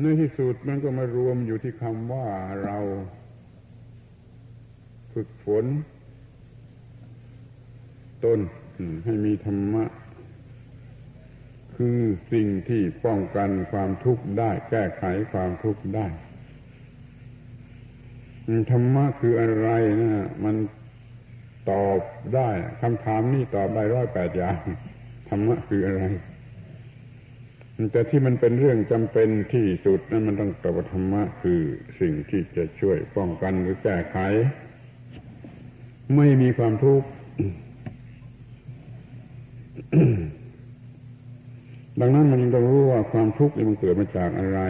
ในที่สุดมันก็มารวมอยู่ที่คำว่าเราฝึกฝนตนให้มีธรรมะ คือสิ่งที่ป้องกันความทุกข์ได้ แก้ไขความทุกข์ได้ ธรรมะคืออะไรนะมันตอบได้คำถามนี้ตอบได้ร้อยแปดอย่างธรรมะคืออะไร แต่ที่มันเป็นเรื่องจำเป็นที่สุดนั้นมันต้องตอบธรรมะคือสิ่งที่จะช่วยป้องกันหรือแก้ไข ไม่มีความทุกข์ดังนั้นมันต้องรู้ว่าความทุกข์นี่มันเกิดมาจากอะไร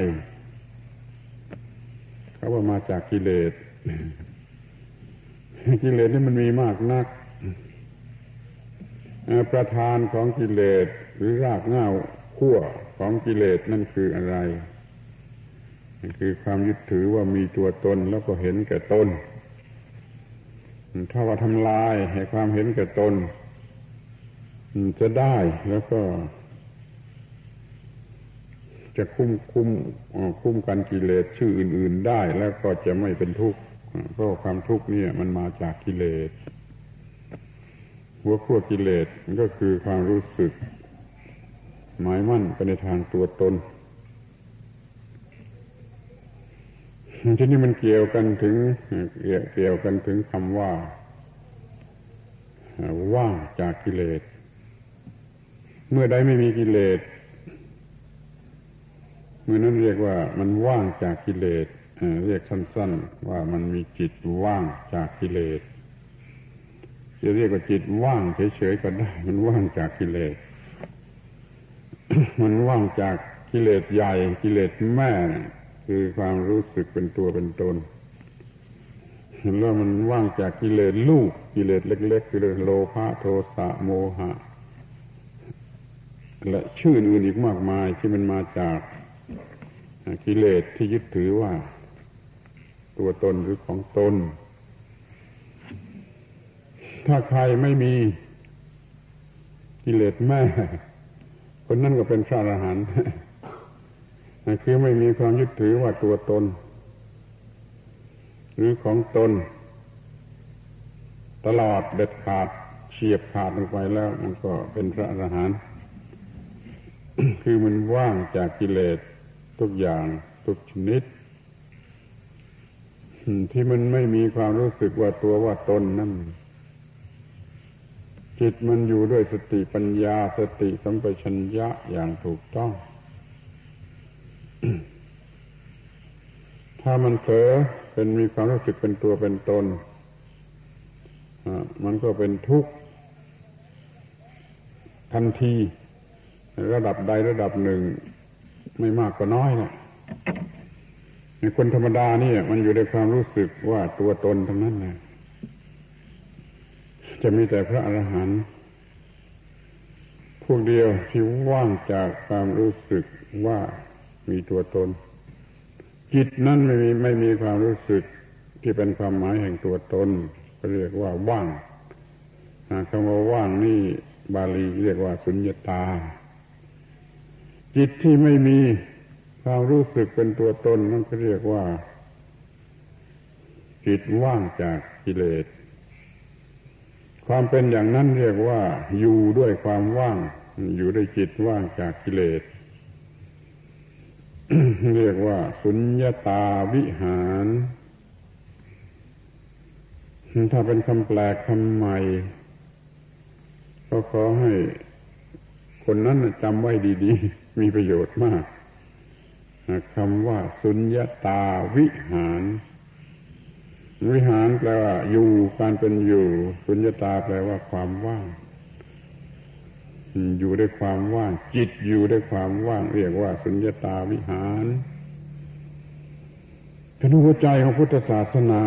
เขาว่ามาจากกิเลสกิเลสนี่มันมีมากนักประธานของกิเลสหรือรากเหง้า ขั้วของกิเลสนั่นคืออะไรนั่นคือความยึดถือว่ามีตัวตนแล้วก็เห็นแก่ตน ถ้าว่าทำลายให้ความเห็นแก่ตนจะได้แล้วก็ จะคุ้มคุ้มคุ้มกันกิเลสชื่ออื่น ๆได้แล้วก็จะไม่เป็นทุกข์เพราะความทุกข์นี่มันมาจากกิเลสหัวขั้วกิเลสก็คือความรู้สึก หมายมั่นไปในทางตัวตนที่นี้มันเกี่ยวกันถึงเกี่ยวกันถึงคำว่า ว่างจากกิเลส เมื่อใดไม่มีกิเลส เมื่อนั้นเรียกว่ามันว่างจากกิเลสเรียกสั้น ๆ ว่ามันมีจิตว่างจากกิเลสจะเรียกว่าจิตว่างเฉยๆก็ได้ มันว่างจากกิเลส มันว่างจากกิเลสใหญ่กิเลสแม่ คือความรู้สึกเป็นตัวเป็นตนแล้วมันว่างจากกิเลสลูกกิเลสเล็กๆ คือโลภะโทสะโมหะ และชื่ออื่นอีกมากมายที่มันมาจากกิเลสที่ยึดถือว่า ตัวตนหรือของตน ถ้าใครไม่มีกิเลสแม่ คนนั้นก็เป็นพระอรหันต์คือไม่มีความยึดถือว่าตัวตน หรือของตน ตลอดเด็ดขาดเฉียบขาดลงไปแล้ว มันก็เป็นพระอรหันต์คือมันว่างจากกิเลสทุกอย่างทุกชนิด ที่มันไม่มีความรู้สึกว่าตัวว่าตนนั่น จิตมันอยู่ด้วยสติปัญญาสติสัมปชัญญะอย่างถูกต้อง ถ้ามันเผลอเป็นมีความรู้สึกเป็นตัวเป็นตนมันก็เป็นทุกข์ทันที ระดับใดระดับหนึ่ง ไม่มากก็น้อยนะในคนธรรมดานี่มันอยู่ในความรู้สึกว่าตัวตนทั้งนั้นนะ จะมีแต่พระอรหันต์พวกเดียวที่ว่างจากความรู้สึกว่ามีตัวตน จิตนั้นไม่มีไม่มีความรู้สึกที่เป็นความหมายแห่งตัวตนก็เรียกว่าว่างคำว่าว่างนี่บาลีเรียกว่าสุญญตา จิตที่ไม่มีความรู้สึกเป็นตัวตนนั่นก็เรียกว่า จิตว่างจากกิเลส ความเป็นอย่างนั้นเรียกว่า อยู่ด้วยความว่าง อยู่ด้วยจิตว่างจากกิเลส เรียกว่า สุญญาตาวิหาร ถ้าเป็นคำแปลกคำใหม่ก็ขอให้คนนั้นจำไว้ดี ๆ มีประโยชน์มากคำว่า สุญญาตาวิหาร วิหารแปลว่าอยู่การเป็นอยู่สุญญตาแปลว่าความว่าง อยู่ด้วยความว่าง จิตอยู่ด้วยความว่าง เรียกว่าสุญญตาวิหารเป็นหัวใจของพุทธศาสนา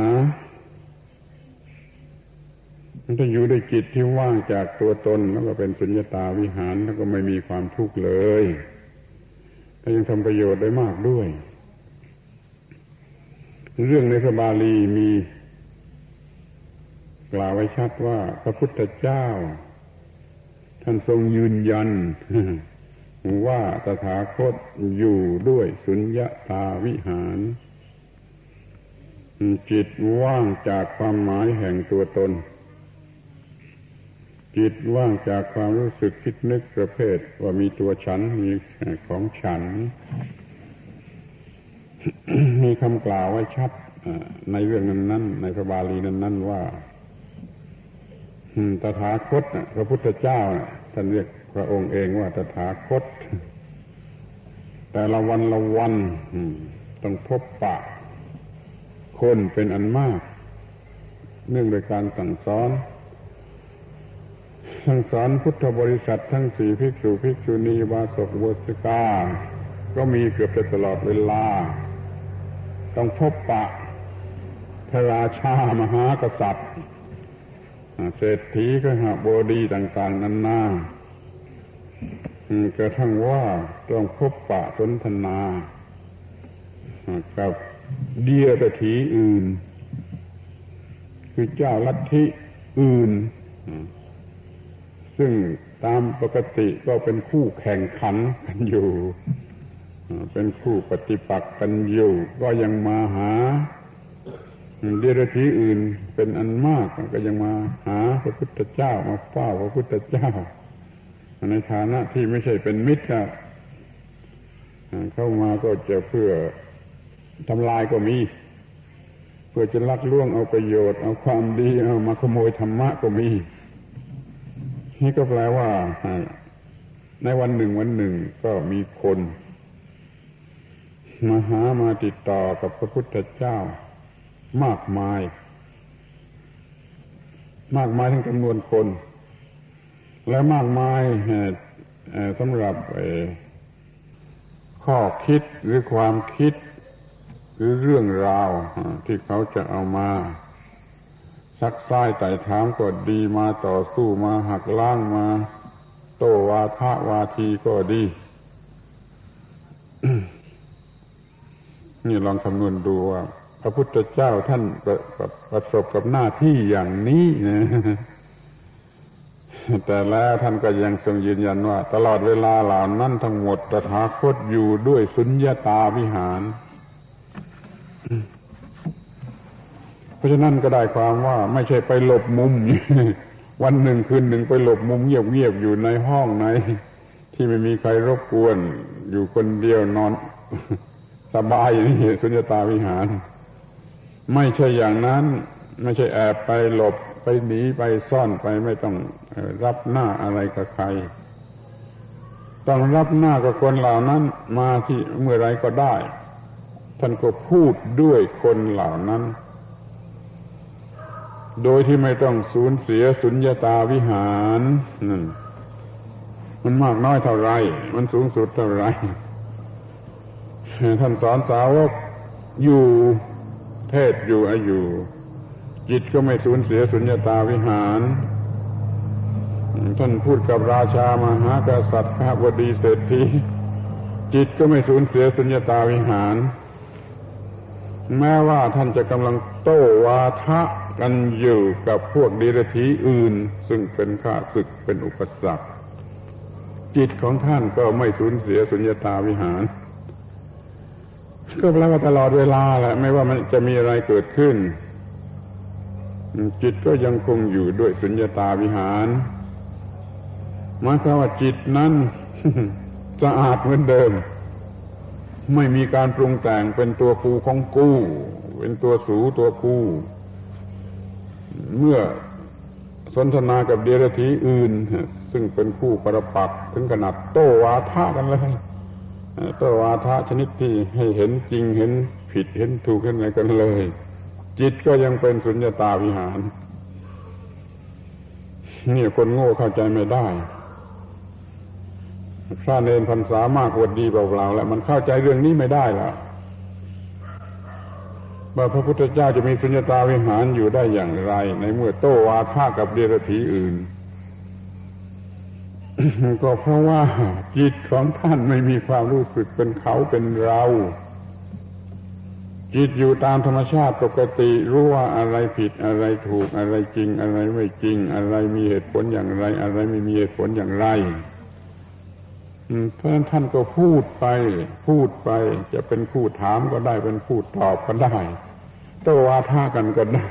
มันจะอยู่ด้วยจิตที่ว่างจากตัวตนแล้วก็เป็นสุญญตาวิหารแล้วก็ไม่มีความทุกข์เลยและยังทำประโยชน์ได้มากด้วย เรื่องในพระบาลีมีกล่าวไว้ชัดว่าพระพุทธเจ้า ท่านทรงยืนยัน ว่าตถาคตอยู่ด้วยสุญญาตาวิหาร จิตว่างจากความหมายแห่งตัวตน จิตว่างจากความรู้สึกคิดนึกประเภทว่ามีตัวฉันมีของฉัน มีคำกล่าวไว้ชัดในเรื่องนั้นนั้นในพระบาลีนั้นนั้นว่าตถาคตพระพุทธเจ้าท่านเรียกพระองค์เองว่าตถาคต แต่ละวันละวันต้องพบปะ คนเป็นอันมาก เนื่องโดยการสั่งสอนสั่งสอนพุทธบริษัททั้งสี่ภิกษุภิกษุณีวาสกวสกา ก็มีเกือบจะตลอดเวลา ต้องพบปะพระราชามหากษัตริย์เศรษฐีก็หาบดีต่างๆนานากระทั่งว่าต้องพบปะสนทนากับเดียรถีอื่น คือเจ้าลัทธิอื่น ซึ่งตามปกติก็เป็นคู่แข่งขันกันอยู่ เป็นคู่ปฏิปักษ์กันอยู่ก็ยังมาหาเดรัจฉีอื่นเป็นอันมากก็ยังมาหาพระพุทธเจ้ามาเฝ้าพระพุทธเจ้า ในฐานะที่ไม่ใช่เป็นมิตรเข้ามาก็จะเพื่อทำลายก็มี เพื่อจะลักล่วงเอาประโยชน์ เอาความดีเอามาขโมยธรรมะก็มี นี่ก็แปลว่า ในวันหนึ่งวันหนึ่งก็มีคน มาหามาติดต่อกับพระพุทธเจ้ามากมาย มากมายทั้งจำนวนคน และมากมายสำหรับข้อคิดหรือความคิด หรือเรื่องราวที่เขาจะเอามาซักไซ้ไต่ถามก็ดีมาต่อสู้มาหักล้างมา โตวาทะวาทีก็ดี นี่ลองคำนวณดูว่า พระพุทธเจ้าท่านประสบกับหน้าที่อย่างนี้นะแต่แล้วท่านก็ยังทรงยืนยันว่า ตลอดเวลาเหล่านั้นทั้งหมดตถาคตอยู่ด้วยสุญญาตาวิหาร เพราะฉะนั้นก็ได้ความว่าไม่ใช่ไปหลบมุม วันหนึ่งคืนหนึ่งไปหลบมุมเงียบๆอยู่ในห้องในที่ไม่มีใครรบกวน อยู่คนเดียวนอน สบายอย่างนี้สุญญตาวิหาร ไม่ใช่อย่างนั้น ไม่ใช่แอบไปหลบไปหนีไปซ่อนไปไม่ต้องรับหน้าอะไรกับใคร ต้องรับหน้ากับคนเหล่านั้น มาที่เมื่อไรก็ได้ ท่านก็พูดด้วยคนเหล่านั้น โดยที่ไม่ต้องสูญเสียสุญญาตาวิหารนั่นมันมากน้อยเท่าไร มันสูงสุดเท่าไร ท่านสอนสาวกอยู่เทศอยู่อายุจิตก็ไม่สูญเสียสุญญตาวิหาร ท่านพูดกับราชามหากษัตริย์พระบดีเศรษฐีจิตก็ไม่สูญเสียสุญญตาวิหาร แม้ว่าท่านจะกำลังโต้วาทะกันอยู่กับพวกดีรถีอื่น ซึ่งเป็นข้าศึกเป็นอุปสรรค จิตของท่านก็ไม่สูญเสียสุญญตาวิหาร ก็แปลว่าตลอดเวลาแหละไม่ว่ามันจะมีอะไรเกิดขึ้น จิตก็ยังคงอยู่ด้วยสุญญาตาวิหารหมายความว่าจิตนั้นสะอาดเหมือนเดิม ไม่มีการปรุงแต่งเป็นตัวกูของกู้ เป็นตัวสูตัวกูเมื่อสนทนากับเดรัจฉีอื่น ซึ่งเป็นคู่ประปักถึงขนาดโต้วาทะกันเลย ตัวาทะชนิดที่ให้เห็นจริงเห็นผิดเห็นถูกเห็นอะไรกันเลย จิตก็ยังเป็นสุญญตาวิหาร นี่คนโง่เข้าใจไม่ได้พระเนรพันษามากวดดีเปล่าๆแล้วมันเข้าใจเรื่องนี้ไม่ได้ละว่าพระพุทธเจ้าจะมีสุญญตาวิหารอยู่ได้อย่างไร ในเมื่อโตวาทะกับเดรัจฉีอื่น ก็เพราะว่าจิตของท่านไม่มีความรู้สึกเป็นเขาเป็นเรา จิตอยู่ตามธรรมชาติปกติรู้ว่าอะไรผิดอะไรถูกอะไรจริง อะไรไม่จริง อะไรมีเหตุผลอย่างไร อะไรไม่มีเหตุผลอย่างไรเพราะนั้นท่านก็พูดไป พูดไป จะเป็นผู้ถามก็ได้เป็นผู้ตอบก็ได้โตวาท่ากันก็ได้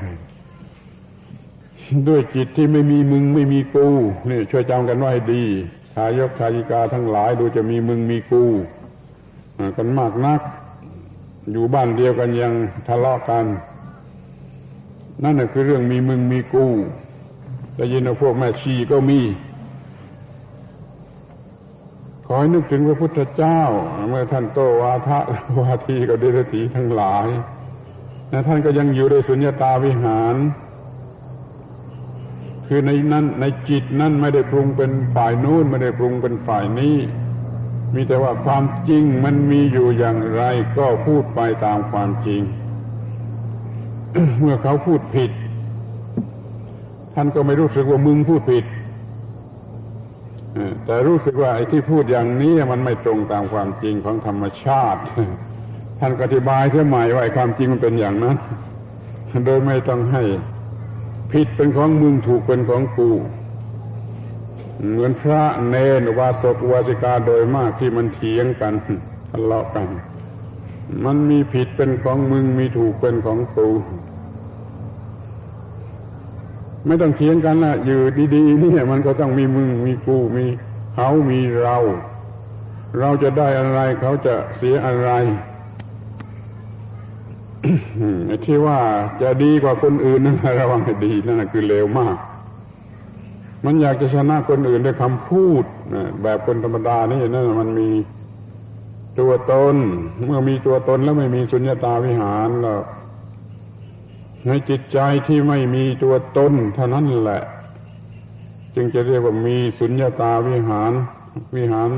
ด้วยจิตที่ไม่มีมึงไม่มีกูนี่ช่วยจำกันไว้ดีชายกชายิกาทั้งหลายดูจะมีมึงมีกูกันมากนัก อยู่บ้านเดียวกันยังทะเลาะกัน นั่นแหะคือเรื่องมีมึงมีกูแต่ยินว่าพวกแม่ชีก็มีขอให้นึกถึงพระพุทธเจ้า เมื่อท่านโตวาทะวาทีกับเดรธีทั้งหลายนะท่านก็ยังอยู่ในสุญญตาวิหาร คือในนั้นในจิตนั้นไม่ได้ปรุงเป็นฝ่ายนู้นไม่ได้ปรุงเป็นฝ่ายนี้ มีแต่ว่าความจริงมันมีอยู่อย่างไรก็พูดไปตามความจริง เมื่อเขาพูดผิด ท่านก็ไม่รู้สึกว่ามึงพูดผิดแต่รู้สึกว่าไอ้ที่พูดอย่างนี้มันไม่ตรงตามความจริงของธรรมชาติ ท่านอธิบายเสียใหม่ว่าความจริงมันเป็นอย่างนั้น โดยไม่ต้องให้ ผิดเป็นของมึงถูกเป็นของกู เหมือนพระเนนวาสกวาสิกาโดยมากที่มันเถียงกันทะเลาะกัน มันมีผิดเป็นของมึงมีถูกเป็นของกูไม่ต้องเถียงกันนะอยู่ดีๆนี่มันก็ต้องมีมึงมีกูมีเขามีเรา เราจะได้อะไรเขาจะเสียอะไร ที่ว่าจะดีกว่าคนอื่นนั่นระวังให้ดีนั่นคือเลวมาก มันอยากจะชนะคนอื่นด้วยคำพูดแบบคนธรรมดานี่นั่นมันมีตัวตน เมื่อมีตัวตนแล้วไม่มีสุญญตาวิหารแล้วในจิตใจที่ไม่มีตัวตนเท่านั้นแหละ จึงจะเรียกว่ามีสุญญาตาวิหาร วิหาร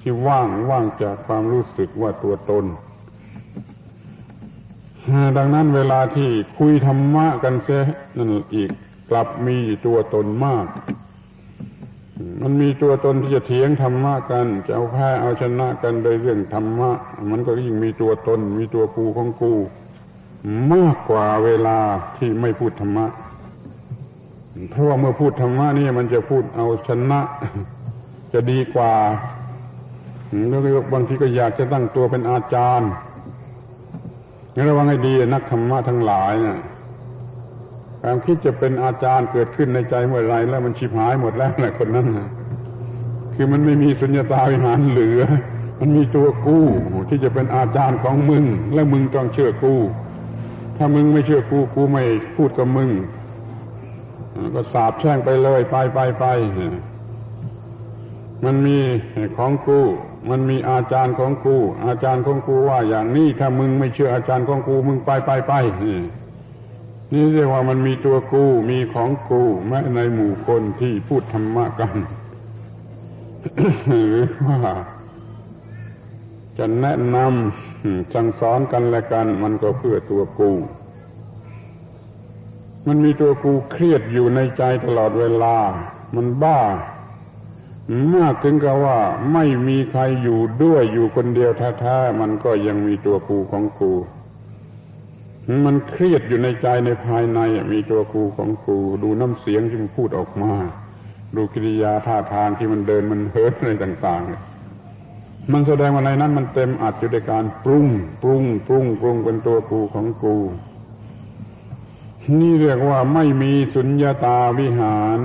ที่ว่างว่างจากความรู้สึกว่าตัวตน ดังนั้นเวลาที่คุยธรรมะกันเสียนั่นอีกกลับมีตัวตนมาก มันมีตัวตนที่จะเถียงธรรมะกัน จะเอาแพ้เอาชนะกันโดยเรื่องธรรมะ มันก็ยิ่งมีตัวตน มีตัวกูของกู มากกว่าเวลาที่ไม่พูดธรรมะ เพราะว่าเมื่อพูดธรรมะนี่มันจะพูดเอาชนะ จะดีกว่าแล้วบางทีก็อยากจะตั้งตัวเป็นอาจารย์ งั้นระวังให้ดีนักธรรมะทั้งหลายนะความคิดจะเป็นอาจารย์เกิดขึ้นในใจเมื่อไรแล้วมันชิบหายหมดแล้วนะคนนั้นนะคือมันไม่มีสุญญตาวิหารเหลือ มันมีตัวกู้ที่จะเป็นอาจารย์ของมึง และมึงต้องเชื่อกู้ถ้ามึงไม่เชื่อกูกูไม่พูดกับมึง ก็สาบแช่งไปเลยไปไปไปมันมีของกู้ มันมีอาจารย์ของกู อาจารย์ของกูว่าอย่างนี้ถ้ามึงไม่เชื่ออาจารย์ของกูมึงไปไปไปนี่เรียกว่ามันมีตัวกูมีของกูแม้ในหมู่คนที่พูดธรรมะกันหรือว่าจะแนะนำสั่งสอนกันและกัน มันก็เพื่อตัวกู มันมีตัวกูเครียดอยู่ในใจตลอดเวลา มันบ้า มากถึงกับว่าไม่มีใครอยู่ด้วยอยู่คนเดียวแท้ๆมันก็ยังมีตัวกูของกูมันเครียดอยู่ในใจในภายใน มีตัวกูของกู ดูน้ำเสียงที่มันพูดออกมา ดูกิริยาท่าทางที่มันเดินมันเฮิร์ตอะไรต่างๆ มันแสดงว่าในนั้นมันเต็มอัดอยู่ในการปรุง ปรุง ปรุง ปรุงเป็นตัวกูของกู นี่เรียกว่าไม่มีสุญญาตาวิหาร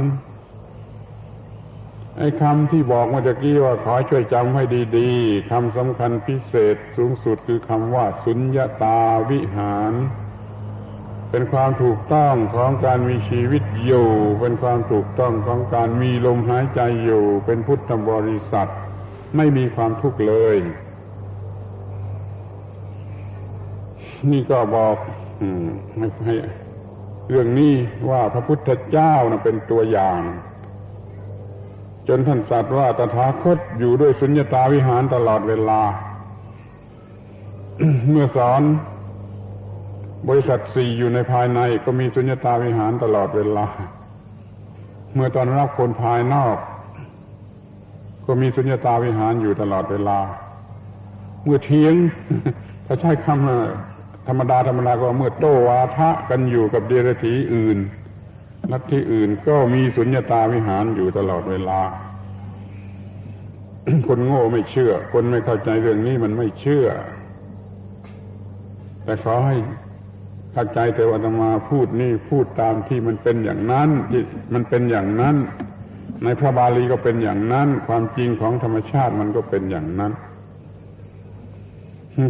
ไอ้คำที่บอกเมื่อกี้ว่าขอช่วยจำให้ดีๆคำสำคัญพิเศษสูงสุดคือคำว่าสุญญาตาวิหาร เป็นความถูกต้องของการมีชีวิตอยู่ เป็นความถูกต้องของการมีลมหายใจอยู่ เป็นพุทธบริษัท ไม่มีความทุกข์เลย นี่ก็บอกให้ให้เรื่องนี้ว่าพระพุทธเจ้านะเป็นตัวอย่าง จนท่านสัตว์ว่าตถาคตอยู่ด้วยสุญญตาวิหารตลอดเวลา เมื่อสอน บริษัทสี่อยู่ในภายในก็มีสุญญตาวิหารตลอดเวลา เมื่อตอนรับคนภายนอก ก็มีสุญญตาวิหารอยู่ตลอดเวลา เมื่อเทียง ถ้าใช้คำธรรมดาธรรมดาก็เมื่อโตวาทะกันอยู่กับเดรัจฉีอื่น นักที่อื่นก็มีสุญญตาวิหารอยู่ตลอดเวลา คนโง่ไม่เชื่อ คนไม่เข้าใจเรื่องนี้มันไม่เชื่อ แต่ขอให้เข้าใจแต่ว่าธรรมาพูดนี่พูดตามที่มันเป็นอย่างนั้นที่มันเป็นอย่างนั้น ในพระบาลีก็เป็นอย่างนั้น ความจริงของธรรมชาติมันก็เป็นอย่างนั้น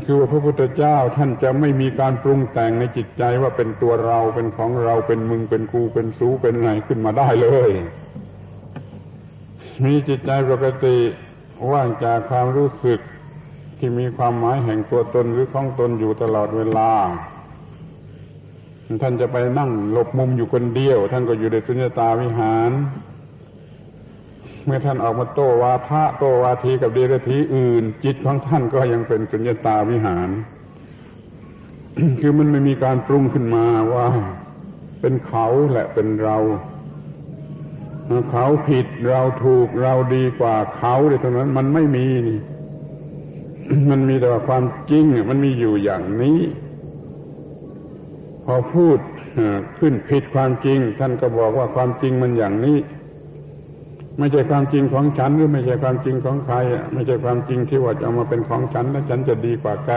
คือว่าพระพุทธเจ้าท่านจะไม่มีการปรุงแต่งในจิตใจว่าเป็นตัวเราเป็นของเราเป็นมึงเป็นกูเป็นสูเป็นไงขึ้นมาได้เลย มีจิตใจปกติว่างจากความรู้สึกที่มีความหมายแห่งตัวตนหรือของตนอยู่ตลอดเวลา ท่านจะไปนั่งหลบมุมอยู่คนเดียว ท่านก็อยู่ในสุญญตาวิหาร เมื่อท่านออกมาโต้วาทะโต้วาทีกับเดรัจฉีอื่น จิตของท่านก็ยังเป็นสุญญตาวิหาร คือมันไม่มีการปรุงขึ้นมาว่าเป็นเขาแหละเป็นเราเขาผิดเราถูกเราดีกว่าเขาในตรงนั้น มันไม่มีนี่มันมีแต่ว่าความจริงมันมีอยู่อย่างนี้ พอพูดขึ้นผิดความจริง ท่านก็บอกว่าความจริงมันอย่างนี้ ไม่ใช่ความจริงของฉันหรือไม่ใช่ความจริงของใคร ไม่ใช่ความจริงที่ว่าจะเอามาเป็นของฉัน แล้วฉันจะดีกว่าแก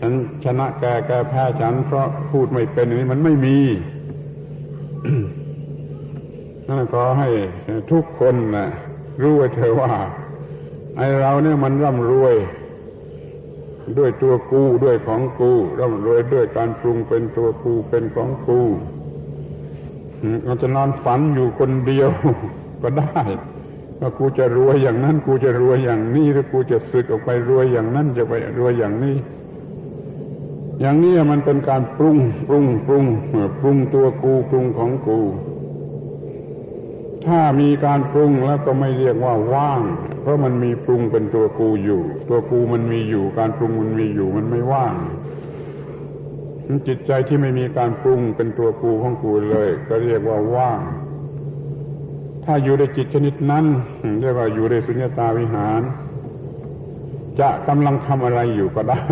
ฉันชนะแกแกแพ้ฉัน เพราะพูดไม่เป็นนี้มันไม่มีนั่นก็ให้ทุกคนนะรู้ไว้เธอว่า ไอเราเนี่ยมันร่ำรวย ด้วยตัวกูด้วยของกูร่ำรวยด้วยการปรุงเป็นตัวกูเป็นของกูเราจะนอนฝันอยู่คนเดียว ก็ได้ว่ากูจะรวยอย่างนั้น กูจะรวยอย่างนี้หรือกูจะสึกออกไปรวยอย่างนั้นจะไปรวยอย่างนี้ อย่างนี้มันเป็นการปรุงปรุงปรุงปรุงตัวกูปรุงของกู ถ้ามีการปรุงแล้วก็ไม่เรียกว่าว่าง เพราะมันมีปรุงเป็นตัวกูอยู่ ตัวกูมันมีอยู่ การปรุงมันมีอยู่มันไม่ว่างจิตใจที่ไม่มีการปรุงเป็นตัวกูของกูเลย ก็เรียกว่าว่าง ถ้าอยู่ในจิตชนิดนั้นเรียกว่าอยู่ในสุญญตาวิหาร จะกำลังทำอะไรอยู่ก็ได้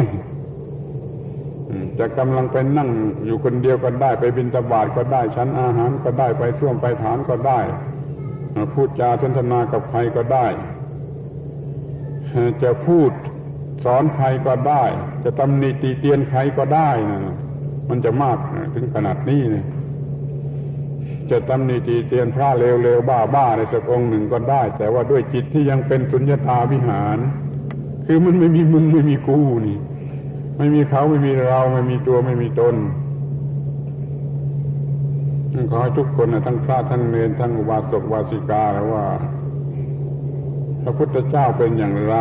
จะกำลังไปนั่งอยู่คนเดียวก็ได้ ไปบินตบาทก็ได้ ชั้นอาหารก็ได้ไปช่วงไปฐานก็ได้พูดจาสนทนากับใครก็ได้ จะพูดสอนใครก็ได้ จะตำหนิตีเตียนใครก็ได้นะมันจะมากถึงขนาดนี้เนี่ย จะตำหนิตีเตียนพระเลวๆบ้าๆในสักองหนึ่งก็ได้ แต่ว่าด้วยจิตที่ยังเป็นสุญญตาวิหาร คือมันไม่มีมึงไม่มีกูนี่ ไม่มีเขาไม่มีเราไม่มีตัวไม่มีตนขอให้ทุกคนทั้งพระทั้งเนรทั้งอุบาสกวาสิกาแล้วว่า พระพุทธเจ้าเป็นอย่างไร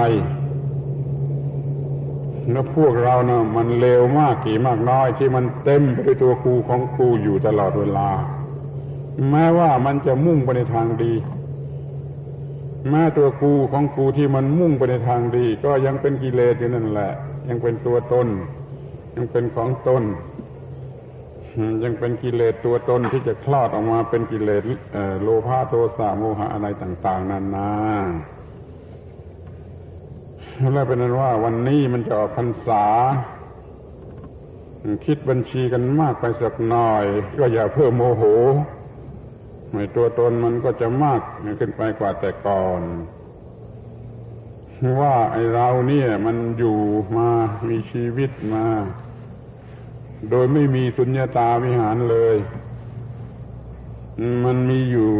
แล้วพวกเราเนะ่ะมันเลวมากกี่มากน้อยที่มันเต็มไปด้วยตัวครูของครูอยู่ตลอดเวลา แม้ว่ามันจะมุ่งไปในทางดี แม้ตัวกูของกูที่มันมุ่งไปในทางดี ก็ยังเป็นกิเลสอยู่นั่นแหละ ยังเป็นตัวตนยังเป็นของตนยังเป็นกิเลสตัวตนที่จะคลอดออกมาเป็นกิเลสโลภะโทสะโมหะอะไรต่าง ๆนานาแล้วเป็นนั้นว่าวันนี้มันจะออกพรรษา คิดบัญชีกันมากไปสักหน่อย ก็อย่าเพิ่มโมโห ในตัวตนมันก็จะมากขึ้นไปกว่าแต่ก่อน ว่าไอเราเนี่ยมันอยู่มามีชีวิตมา โดยไม่มีสุญญาตาวิหารเลย มันมีอยู่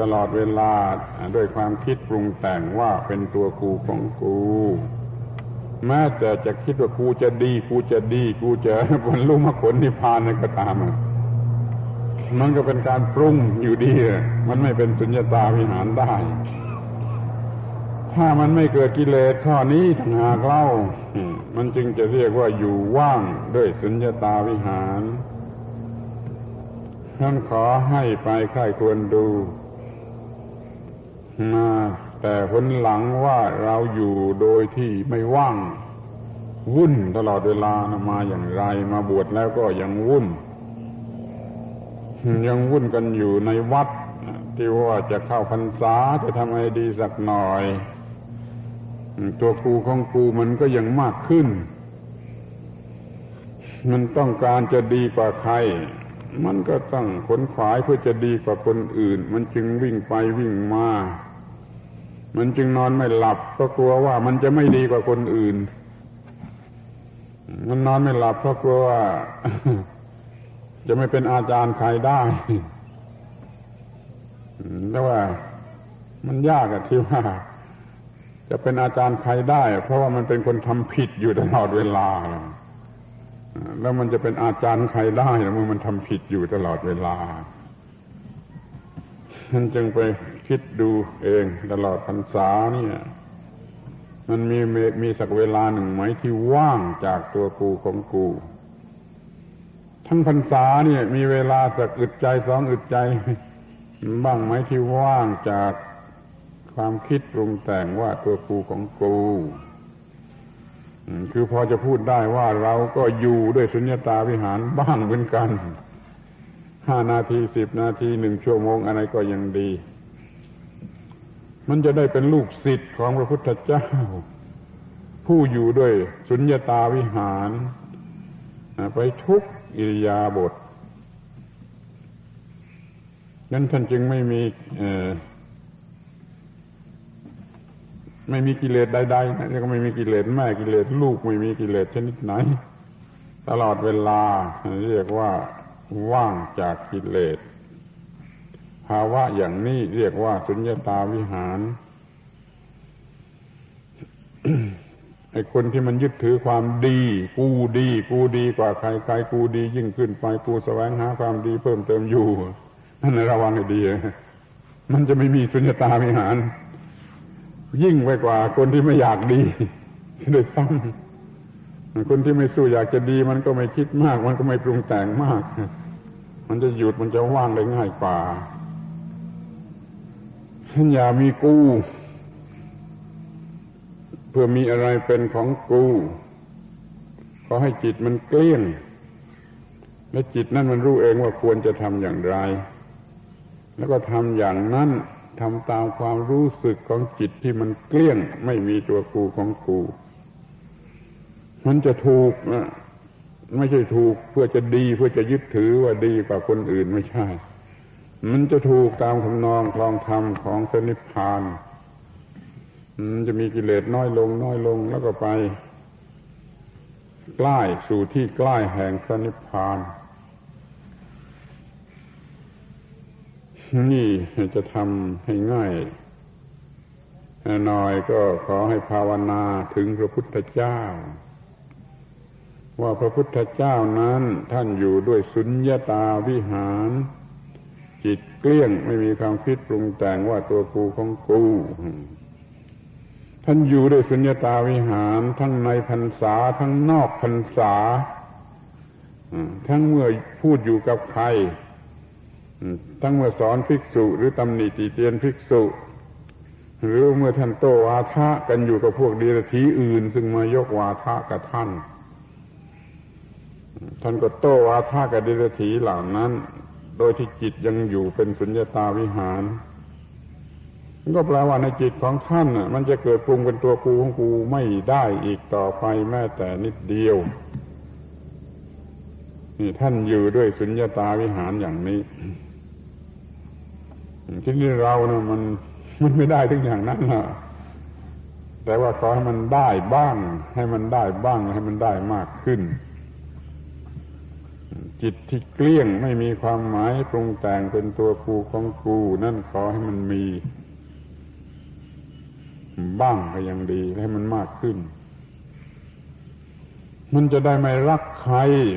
ตลอดเวลาด้วยความคิดปรุงแต่งว่าเป็นตัวกูของกูแม้แต่จะคิดว่ากูจะดี กูจะดี กูจะบรรลุมรรคผลนิพพานนั่นก็ตาม มันก็เป็นการปรุงอยู่ดีมันไม่เป็นสุญญตาวิหารได้ ถ้ามันไม่เกิดกิเลสข้อนี้ทางหากเล่า มันจึงจะเรียกว่าอยู่ว่างด้วยสุญญตาวิหารท่านขอให้ไปใครควรดูมาแต่ผลหลังว่าเราอยู่โดยที่ไม่ว่าง วุ่นตลอดเวลานะมาอย่างไร มาบวชแล้วก็ยังวุ่น ยังวุ่นกันอยู่ในวัด ที่ว่าจะเข้าพรรษาจะทำให้ดีสักหน่อย ตัวครูของครูมันก็ยังมากขึ้น มันต้องการจะดีกว่าใคร มันก็ต้องขนขวายเพื่อจะดีกว่าคนอื่น มันจึงวิ่งไปวิ่งมา มันจึงนอนไม่หลับเพราะกลัวว่ามันจะไม่ดีกว่าคนอื่น มันนอนไม่หลับเพราะกลัวว่า จะไม่เป็นอาจารย์ใครได้แต่ว่ามันยากอะที่ว่า จะเป็นอาจารย์ใครได้ เพราะว่ามันเป็นคนทำผิดอยู่ตลอดเวลา แล้วมันจะเป็นอาจารย์ใครได้เมื่อมันทำผิดอยู่ตลอดเวลาฉันจึงไปคิดดูเองตลอดพรรษาเนี่ย มันมีมีสักเวลาหนึ่งไหมที่ว่างจากตัวกูของกู ทั้งพรรษาเนี่ย มีเวลาสักอึดใจสองอึดใจ บ้างไหมที่ว่างจากความคิดปรุงแต่งว่าตัวกูของกูคือพอจะพูดได้ว่าเราก็อยู่ด้วยสุญญตาวิหารบ้างเหมือนกันห้านาทีสิบนาทีหนึ่งชั่วโมงอะไรก็ยังดี มันจะได้เป็นลูกศิษย์ของพระพุทธเจ้า ผู้อยู่ด้วยสุญญตาวิหาร ไปทุก อิริยาบถนั้นท่านจึงไม่มีไม่มีกิเลสใดๆนะก็ไม่มีกิเลสแม่กิเลสลูกไม่มีกิเลสชนิดไหน ตลอดเวลา เรียกว่าว่างจากกิเลส ภาวะอย่างนี้เรียกว่าสุญญตาวิหาร ไอ้คนที่มันยึดถือความดี กูดี กูดีกว่าใครใครกูดี ยิ่งขึ้นไปกูแสวงหาความดีเพิ่มเติมอยู่นั่นระวังให้ดี มันจะไม่มีสุญญตาวิหาร ยิ่งไปกว่าคนที่ไม่อยากดีโดยซ้ำคนที่ไม่สู้อยากจะดีมันก็ไม่คิดมาก มันก็ไม่ปรุงแต่งมาก มันจะหยุดมันจะว่างได้ง่ายกว่าฉันอย่ามีกู้ พื่อมีอะไรเป็นของกูก็ให้จิตมันเกลี้ยง และจิตนั่นมันรู้เองว่าควรจะทำอย่างไร แล้วก็ทำอย่างนั้นทำตามความรู้สึกของจิตที่มันเกลี้ยง ไม่มีตัวกูของกูมันจะถูกนะไม่ใช่ถูกเพื่อจะดีเพื่อจะยึดถือว่าดีกว่าคนอื่นไม่ใช่ มันจะถูกตามคำนองคลองธรรมของสนิพพานมัน จะมีกิเลสน้อยลง น้อยลงแล้วก็ไป ใกล้สู่ที่ใกล้แห่งสนิพพาน นี่จะทำให้ง่ายหน่อยก็ขอให้ภาวนาถึงพระพุทธเจ้า ว่าพระพุทธเจ้านั้นท่านอยู่ด้วยสุญญาตาวิหาร จิตเกลี้ยงไม่มีความคิดปรุงแต่งว่าตัวกูของกู ท่านอยู่ด้วยสุญญาตาวิหาร ทั้งในพรรษาทั้งนอกพรรษาทั้งเมื่อพูดอยู่กับใคร ทั้งเมื่อสอนภิกษุ หรือตำหนิตีเตียนภิกษุ หรือเมื่อท่านโตวาทะกันอยู่กับพวกเดรถีอื่น ซึ่งมายกวาทะกับท่าน ท่านก็โตวาทากับเดรถีเหล่านั้น โดยที่จิตยังอยู่เป็นสุญญตาวิหาร ก็แปลว่าในจิตของท่านมันจะเกิดปรุงเป็นตัวกูของกูไม่ได้อีกต่อไปแม้แต่นิดเดียวนี่ท่านอยู่ด้วยสุญญาตาวิหารอย่างนี้ที่นี่เราเนี่ยมันมันไม่ได้ทุกอย่างนั้นนะแต่ว่าขอให้มันได้บ้าง ให้มันได้บ้างให้มันได้มากขึ้น จิตที่เกลี้ยงไม่มีความหมายปรุงแต่งเป็นตัวกูของกู นั่นขอให้มันมี บ้างก็ยังดีให้มันมากขึ้น มันจะได้ไม่รักใคร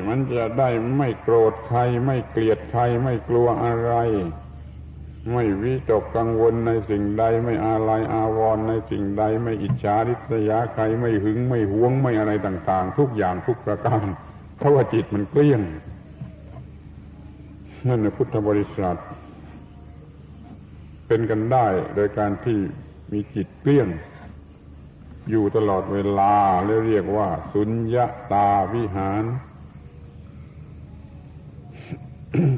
มันจะได้ไม่โกรธใคร ไม่เกลียดใคร ไม่กลัวอะไร ไม่วิตกกังวลในสิ่งใด ไม่อาลัยอาวรณ์ในสิ่งใด ไม่อิจฉาริษยาใคร ไม่หึง ไม่หวง ไม่อะไรต่าง ๆ ทุกอย่างทุกประการเพราะว่าจิตมันเกลี้ยงนั่นในพุทธบริษัท เป็นกันได้โดยการที่ มีจิตเกลี้ยง อยู่ตลอดเวลาเรียกว่า สุญญาตาวิหาร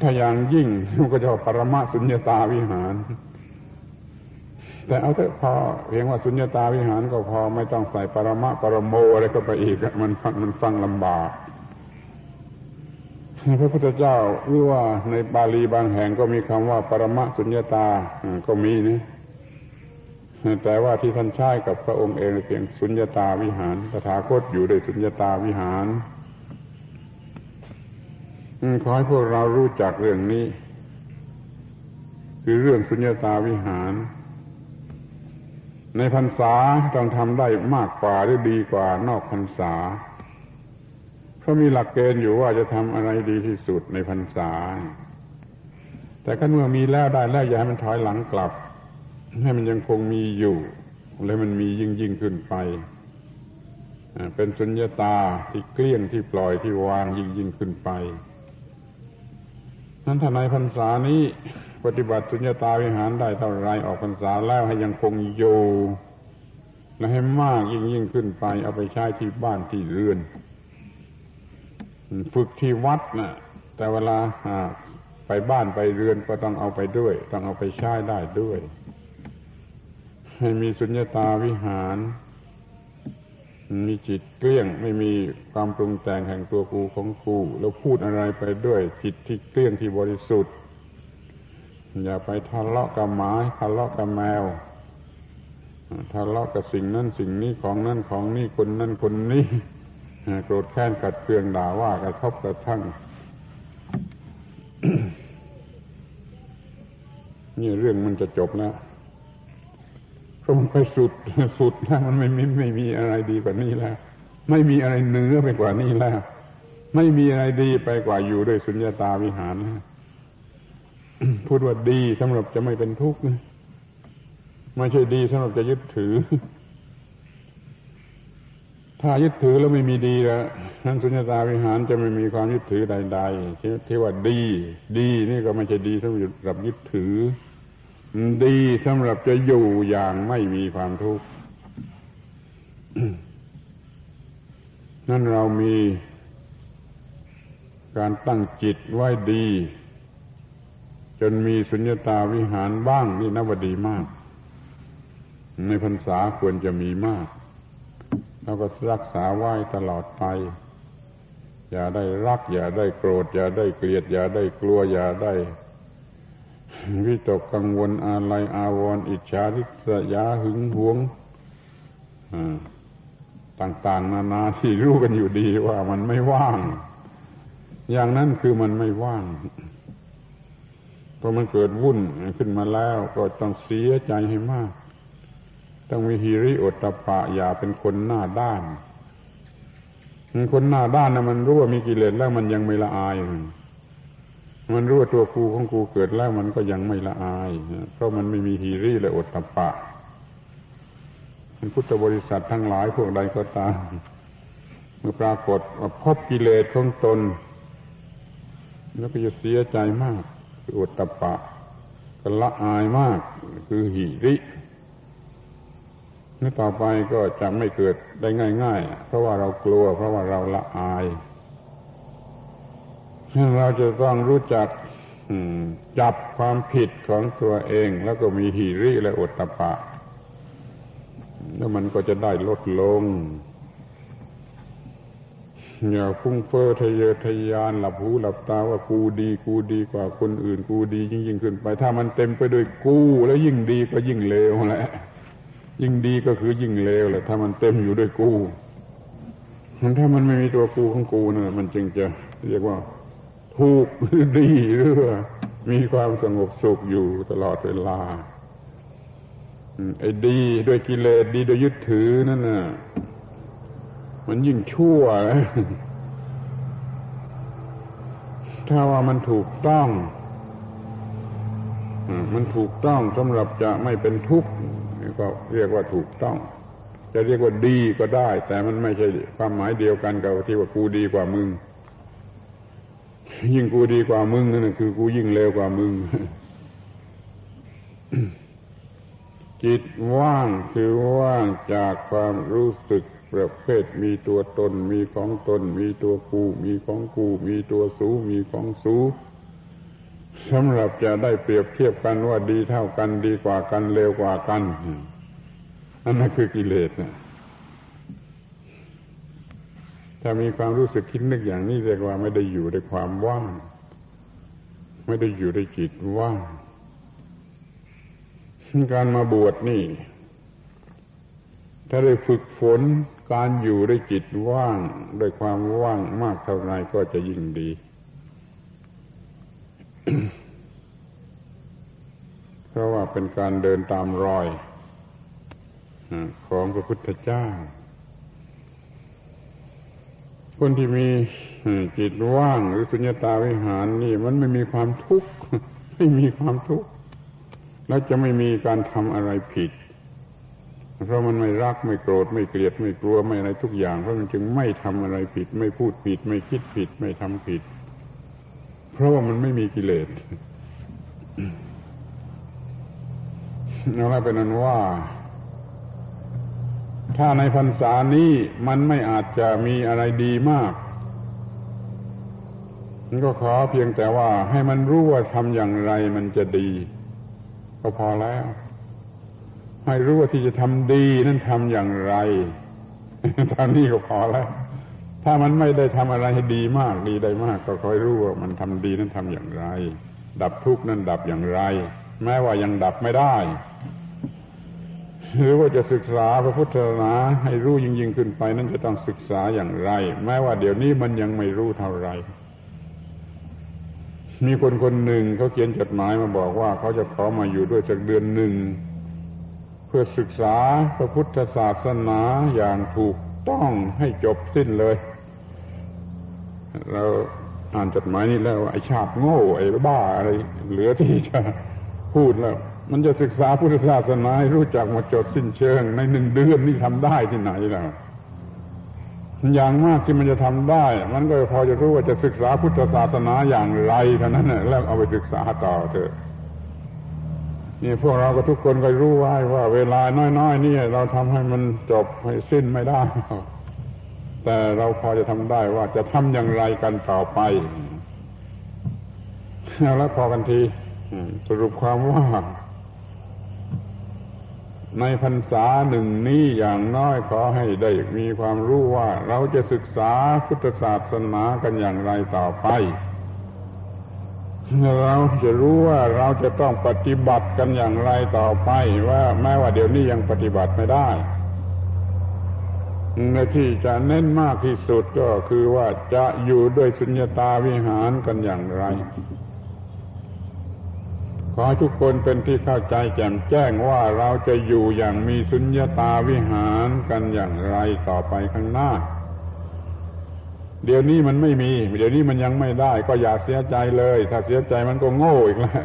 ถ้าอย่างยิ่งก็จะปรมาสุญญาตาวิหาร แต่เอาเถอะพอเพียงว่าสุญญาตาวิหารก็พอไม่ต้องใส่ปรมะปรโมอะไรก็ไปอีกมันฟังมันฟังลำบากพระพุทธเจ้าหรือว่าในบาลีบางแห่งก็มีคำว่า ปรมะสุญญาตาก็มีนะ แต่ว่าที่ท่านใช้กับพระองค์เองเพียงสุญญตาวิหารตถาคตอยู่ในสุญญตาวิหารขอให้พวกเรารู้จักเรื่องนี้ คือเรื่องสุญญตาวิหาร ในพรรษาต้องทำได้มากกว่าหรือดีกว่านอกพรรษาเขามีหลักเกณฑ์อยู่ว่าจะทำอะไรดีที่สุดในพรรษา แต่ก็เมื่อมีแล้วได้แล้วอย่าให้มันถอยหลังกลับ ให้มันยังคงมีอยู่ และมันมียิ่งยิ่งขึ้นไป เป็นสุญญาตาที่เกลี้ยงที่ปล่อยที่วางยิ่งยิ่งขึ้นไป นั้นถ้าในพรรษานี้ปฏิบัติสุญญาตาวิหารได้เท่าไรออกพรรษาแล้วให้ยังคงอยู่และให้มากยิ่งยิ่งขึ้นไป เอาไปใช้ที่บ้านที่เรือน ฝึกที่วัดนะ่ะแต่เวลาไปบ้านไปเรือนก็ต้องเอาไปด้วย ต้องเอาไปใช้ได้ด้วย ให้มีสุญญตาวิหาร มีจิตเกลี้ยงไม่มีความปรุงแต่งแห่งตัวกูของกูแล้วพูดอะไรไปด้วยจิตที่เกลี้ยงที่บริสุทธิ์อย่าไปทะเลาะกับหมาทะเลาะกับแมวทะเลาะกับสิ่งนั้นสิ่งนี้ของนั่นของนี่คนนั่นคนนี้โกรธแค้นขัดเคืองด่าว่ากระทบกระทั่งนี่เรื่องมันจะจบแล้ว ราะมันไปสุดสุดแล้วมันไม่ไมีไม่มีอะไรดีกว่านี้แล้ว ไม่มีอะไรเนื้อไปกว่านี้แล้ว ไม่มีอะไรดีไปกว่าอยู่ด้วยสุญญาตาวิหารพูดว่าดีสำหรับจะไม่เป็นทุกข์นะไม่ใช่ดีสำหรับจะยึดถือ ถ้ายึดถือแล้วไม่มีดีแล้วนั้นสุญญตาวิหารจะไม่มีความยึดถือใดๆที่ว่าดี ดีนี่ก็ไม่ใช่ดีสำหรับยึดถือ ดีสำหรับจะอยู่อย่างไม่มีความทุกข์นั่นเรามีการตั้งจิตไว้ดี จนมีสุญญตาวิหารบ้างนี่นับว่าดีมาก ในพรรษาควรจะมีมากเราก็รักษาไว้ตลอดไป อย่าได้รัก อย่าได้โกรธ อย่าได้เกลียด อย่าได้กลัว อย่าได้ วิตกกังวลอะไรอาวรณ์อิจฉาริษยาหึงหวงต่างๆ นานาที่รู้กันอยู่ดีว่ามันไม่ว่าง อย่างนั้นคือมันไม่ว่างพอมันเกิดวุ่นขึ้นมาแล้วก็ต้องเสียใจให้มาก ต้องมีฮิริโอตปะอย่าเป็นคนหน้าด้าน คนหน้าด้านนะมันรู้ว่ามีกิเลสแล้วมันยังไม่ละอายมัน รู้ว่าตัวกูของกูเกิดแล้วมันก็ยังไม่ละอาย เพราะมันไม่มีฮิริและโอตปะพุทธบริษัททั้งหลายพวกใดก็ตาม เมื่อปรากฏว่าพบกิเลสของตน แล้วก็จะเสียใจมาก คือโอตปะก็ละอายมาก คือหิรินี่ต่อไปก็จะไม่เกิดได้ง่าย ๆ เพราะว่าเรากลัว เพราะว่าเราละอาย เราจะต้องรู้จักจับความผิดของตัวเอง แล้วก็มีหีริและอดตะปะ แล้วมันก็จะได้ลดลง อย่าฟุ้งเฟ้อทะเยอทะยานหลับหูหลับตาว่ากูดี กูดีกว่าคนอื่น กูดียิ่งยิ่งขึ้นไป ถ้ามันเต็มไปด้วยกูแล้วยิ่งดีก็ยิ่งเลวแหละยิ่งดีก็คือยิ่งเลวแหละถ้ามันเต็มอยู่ด้วยกูถ้ามันไม่มีตัวกูของกูเนะมันจึงจะเรียกว่า ถูกหรือดีหรือมีความสงบสุขอยู่ตลอดเวลาไอ้ดีด้วยกิเลสดีโดยยึดถือนั่นน่ะมันยิ่งชั่ว ถ้าว่ามันถูกต้องมันถูกต้องสำหรับจะไม่เป็นทุกข์ก็เรียกว่าถูกต้อง จะเรียกว่าดีก็ได้ แต่มันไม่ใช่ความหมายเดียวกันกับที่ว่ากูดีกว่ามึง ยิ่งกูดีกว่ามึงนั่นคือกูยิ่งเลวกว่ามึง จิตว่างคือว่างจากความรู้สึกประเภทมีตัวตน มีของตน มีตัวกูมีของกู มีตัวสูมีของสูสำหรับจะได้เปรียบเทียบกันว่าดีเท่ากันดีกว่ากันเลวกว่ากันอันนั้นคือกิเลสนะ ถ้ามีความรู้สึกคิดนึกอย่างนี้เรียกว่าไม่ได้อยู่ในความว่าง ไม่ได้อยู่ในจิตว่าง การมาบวชนี่ ถ้าได้ฝึกฝนการอยู่ด้วยจิตว่างด้วยความว่างมากเท่าไรก็จะยิ่งดีเพราะว่าเป็นการเดินตามรอยของพระพุทธเจ้า คนที่มีจิตว่างหรือสุญญตาวิหารนี่ มันไม่มีความทุกข์ไม่มีความทุกข์แล้วจะไม่มีการทำอะไรผิด เพราะมันไม่รักไม่โกรธไม่เกลียดไม่กลัวไม่อะไรทุกอย่าง เพราะมันจึงไม่ทำอะไรผิด ไม่พูดผิด ไม่คิดผิด ไม่ทำผิด เพราะว่ามันไม่มีกิเลสเอาละเป็นนั้นว่า ถ้าในพรรษานี้มันไม่อาจจะมีอะไรดีมากมันก็ขอเพียงแต่ว่าให้มันรู้ว่าทำอย่างไรมันจะดี ก็พอแล้ว ให้รู้ว่าที่จะทำดีนั้นทำอย่างไรตอนนี้ก็พอแล้ว ถ้ามันไม่ได้ทำอะไรให้ดีมากดีได้มาก ก็คอยรู้ว่ามันทำดีนั้นทำอย่างไร ดับทุกข์นั้นดับอย่างไร แม้ว่ายังดับไม่ได้ หรือว่าจะศึกษาพระพุทธศาสนาให้รู้ยิ่งยิ่งขึ้นไป นั้นจะต้องศึกษาอย่างไร แม้ว่าเดี๋ยวนี้มันยังไม่รู้เท่าไร มีคนคนหนึ่งเขาเขียนจดหมายมาบอกว่าเขาจะขอมาอยู่ด้วยสักเดือนหนึ่ง เพื่อศึกษาพระพุทธศาสนาอย่างถูกต้องให้จบสิ้นเลย เราอ่านจดหมายนี้แล้วไอ้ชาติโง่ไอ้บ้าอะไรเหลือที่จะพูดแล้ว มันจะศึกษาพุทธศาสนาให้รู้จักหมาจดสิ้นเชิง ในหนึ่งเดือนนี่ทำได้ที่ไหนล้วอย่างมากที่มันจะทำได้ มันก็พอจะรู้ว่าจะศึกษาพุทธศาสนาอย่างไรเท่านั้นแหละแล้วเอาไปศึกษาต่อเถอะนี่พวกเราก็ทุกคนก็รู้ไว้ว่า เวลาน้อยๆนี่เราทำให้มันจบให้สิ้นไม่ได้ แต่เราพอจะทำได้ว่าจะทำอย่างไรกันต่อไปแล้วพอกันทีสรุปความว่า ในพรรษาหนึ่งนี้อย่างน้อยขอให้ได้มีความรู้ว่าเราจะศึกษาพุทธศาสนากันอย่างไรต่อไป เราจะรู้ว่าเราจะต้องปฏิบัติกันอย่างไรต่อไปว่าแม้ว่าเดี๋ยวนี้ยังปฏิบัติไม่ได้ในที่จะเน้นมากที่สุดก็คือว่าจะอยู่ด้วยสุญญตาวิหารกันอย่างไร ขอทุกคนเป็นที่เข้าใจแจ่มแจ้งว่าเราจะอยู่อย่างมีสุญญตาวิหารกันอย่างไรต่อไปข้างหน้า เดี๋ยวนี้มันไม่มี เดี๋ยวนี้มันยังไม่ได้ ก็อย่าเสียใจเลย ถ้าเสียใจมันก็โง่อีกแล้ว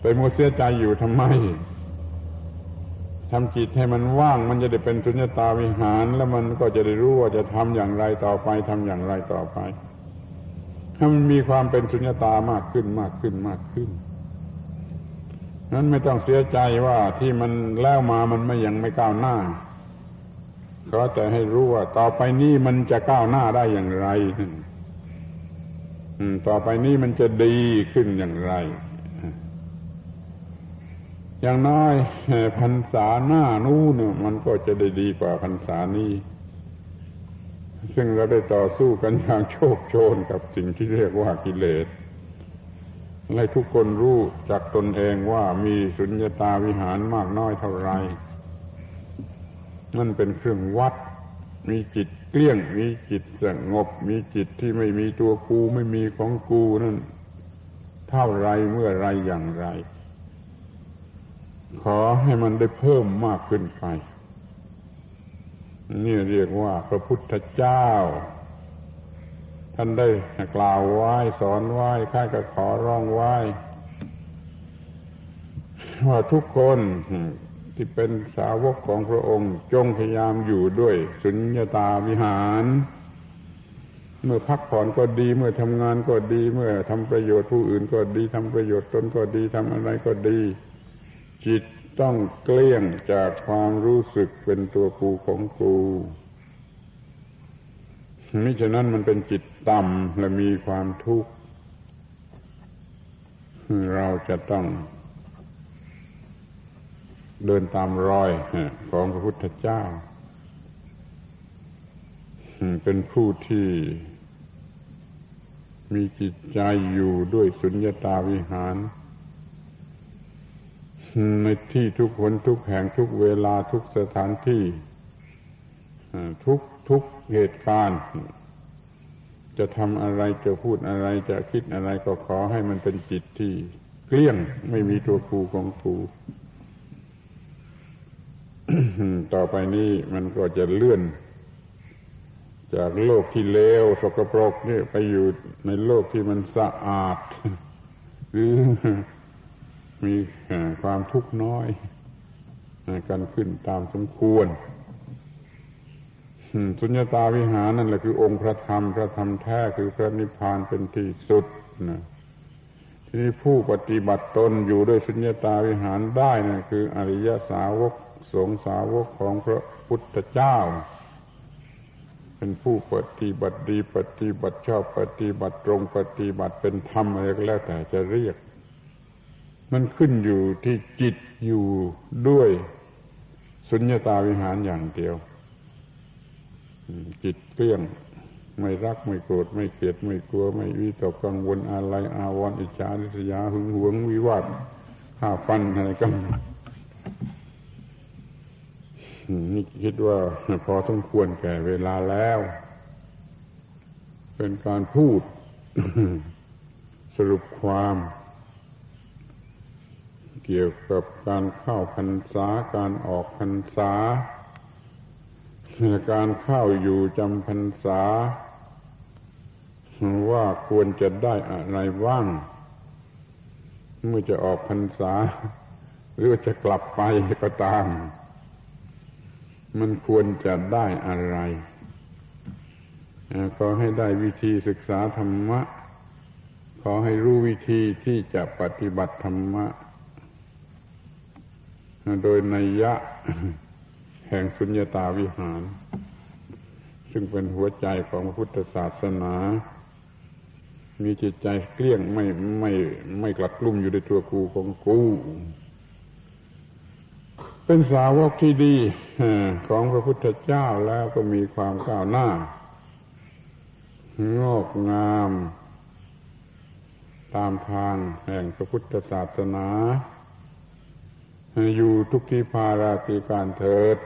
ไปมัวเสียใจอยู่ทำไมทำจิตให้มันว่างมันจะได้เป็นสุญญตาวิหาร แล้วมันก็จะได้รู้ว่าจะทำอย่างไรต่อไปทำอย่างไรต่อไปให้มันมีความเป็นสุญญตามากขึ้นมากขึ้นมากขึ้น นั้นไม่ต้องเสียใจว่าที่มันแล้วมามันไม่ยังไม่ก้าวหน้าขอแต่ให้รู้ว่า ต่อไปนี้มันจะก้าวหน้าได้อย่างไรต่อไปนี้มันจะดีขึ้นอย่างไร อย่างน้อยพรรษาหน้านู้นมันก็จะได้ดีกว่าพรรษานี้ ซึ่งเราได้ต่อสู้กันอย่างโชคโชนกับสิ่งที่เรียกว่ากิเลส ให้ทุกคนรู้จากตนเองว่ามีสุญญตาวิหารมากน้อยเท่าไรนั่นเป็นเครื่องวัด มีจิตเกลี้ยง มีจิตสงบ มีจิตที่ไม่มีตัวกูไม่มีของกูนั่นเท่าไรเมื่อไรอย่างไร ขอให้มันได้เพิ่มมากขึ้นไป นี่เรียกว่าพระพุทธเจ้า ท่านได้กล่าวไว้สอนไว้ข้าก็ขอร้องไว้ว่าทุกคนที่เป็นสาวกของพระองค์จงพยายามอยู่ด้วยสุญญตาวิหาร เมื่อพักผ่อนก็ดี เมื่อทำงานก็ดี เมื่อทำประโยชน์ผู้อื่นก็ดีทำประโยชน์ตนก็ดีทำอะไรก็ดี จิตต้องเกลี้ยงจากความรู้สึกเป็นตัวกูของกู มิฉะนั้นมันเป็นจิตต่ำและมีความทุกข์ เราจะต้องเดินตามรอยของพระพุทธเจ้า เป็นผู้ที่มีจิตใจอยู่ด้วยสุญญตาวิหาร ในที่ทุกคนทุกแห่งทุกเวลาทุกสถานที่ ทุกทุก เหตุการณ์ จะทำอะไรจะพูดอะไรจะคิดอะไรก็ขอให้มันเป็นจิตที่เกลี้ยงไม่มีตัวครูของครูต่อไปนี้มันก็จะเลื่อน จากโลกที่เลวสกปรกนี่ไปอยู่ในโลกที่มันสะอาด หรือมีความทุกข์น้อยกันขึ้นตามสมควร สุญญตาวิหารนั่นแหละคือองค์พระธรรม พระธรรมแท้คือพระนิพพานเป็นที่สุดนะทีนี้ผู้ปฏิบัติตนอยู่ด้วยสุญญตาวิหารได้นะคือ อริยสาวกสงสาวกของพระพุทธเจ้า เป็นผู้ปฏิบัติดีปฏิบัติชอบปฏิบัติตรงปฏิบัติเป็นธรรมอะไรก็แล้วแต่จะเรียก มันขึ้นอยู่ที่จิตอยู่ด้วยสุญญตาวิหารอย่างเดียว จิตเกลี้ยง ไม่รักไม่โกรธไม่เกลียดไม่กลัว ไม่วิตกกังวลอะไรอาวรอิจฉาริษยาหึงหวงวิวาทฆ่าฟันอะไรกันนี่คิดว่าพอสมควรแก่เวลาแล้ว เป็นการพูด สรุปความ เกี่ยวกับการเข้าพรรษาการออกพรรษา การเข้าอยู่จำพรรษา ว่าควรจะได้อะไรบ้าง เมื่อจะออกพรรษา หรือจะกลับไปก็ตาม มันควรจะได้อะไรขอให้ได้วิธีศึกษาธรรมะ ขอให้รู้วิธีที่จะปฏิบัติธรรมะ โดยนัยยะ ห่งสุญญตาวิหาร ซึ่งเป็นหัวใจของพุทธศาสนา มีจิตใจเกลี้ยงไม่ไม่ไม่กลัดกลุ่มอยู่ในตัวกูของกู เป็นสาวกที่ดีของพระพุทธเจ้าแล้วก็มีความก้าวหน้า งอกงาม ตามทางแห่งพระพุทธศาสนาอยู่ทุกที่พาราตีการเถิด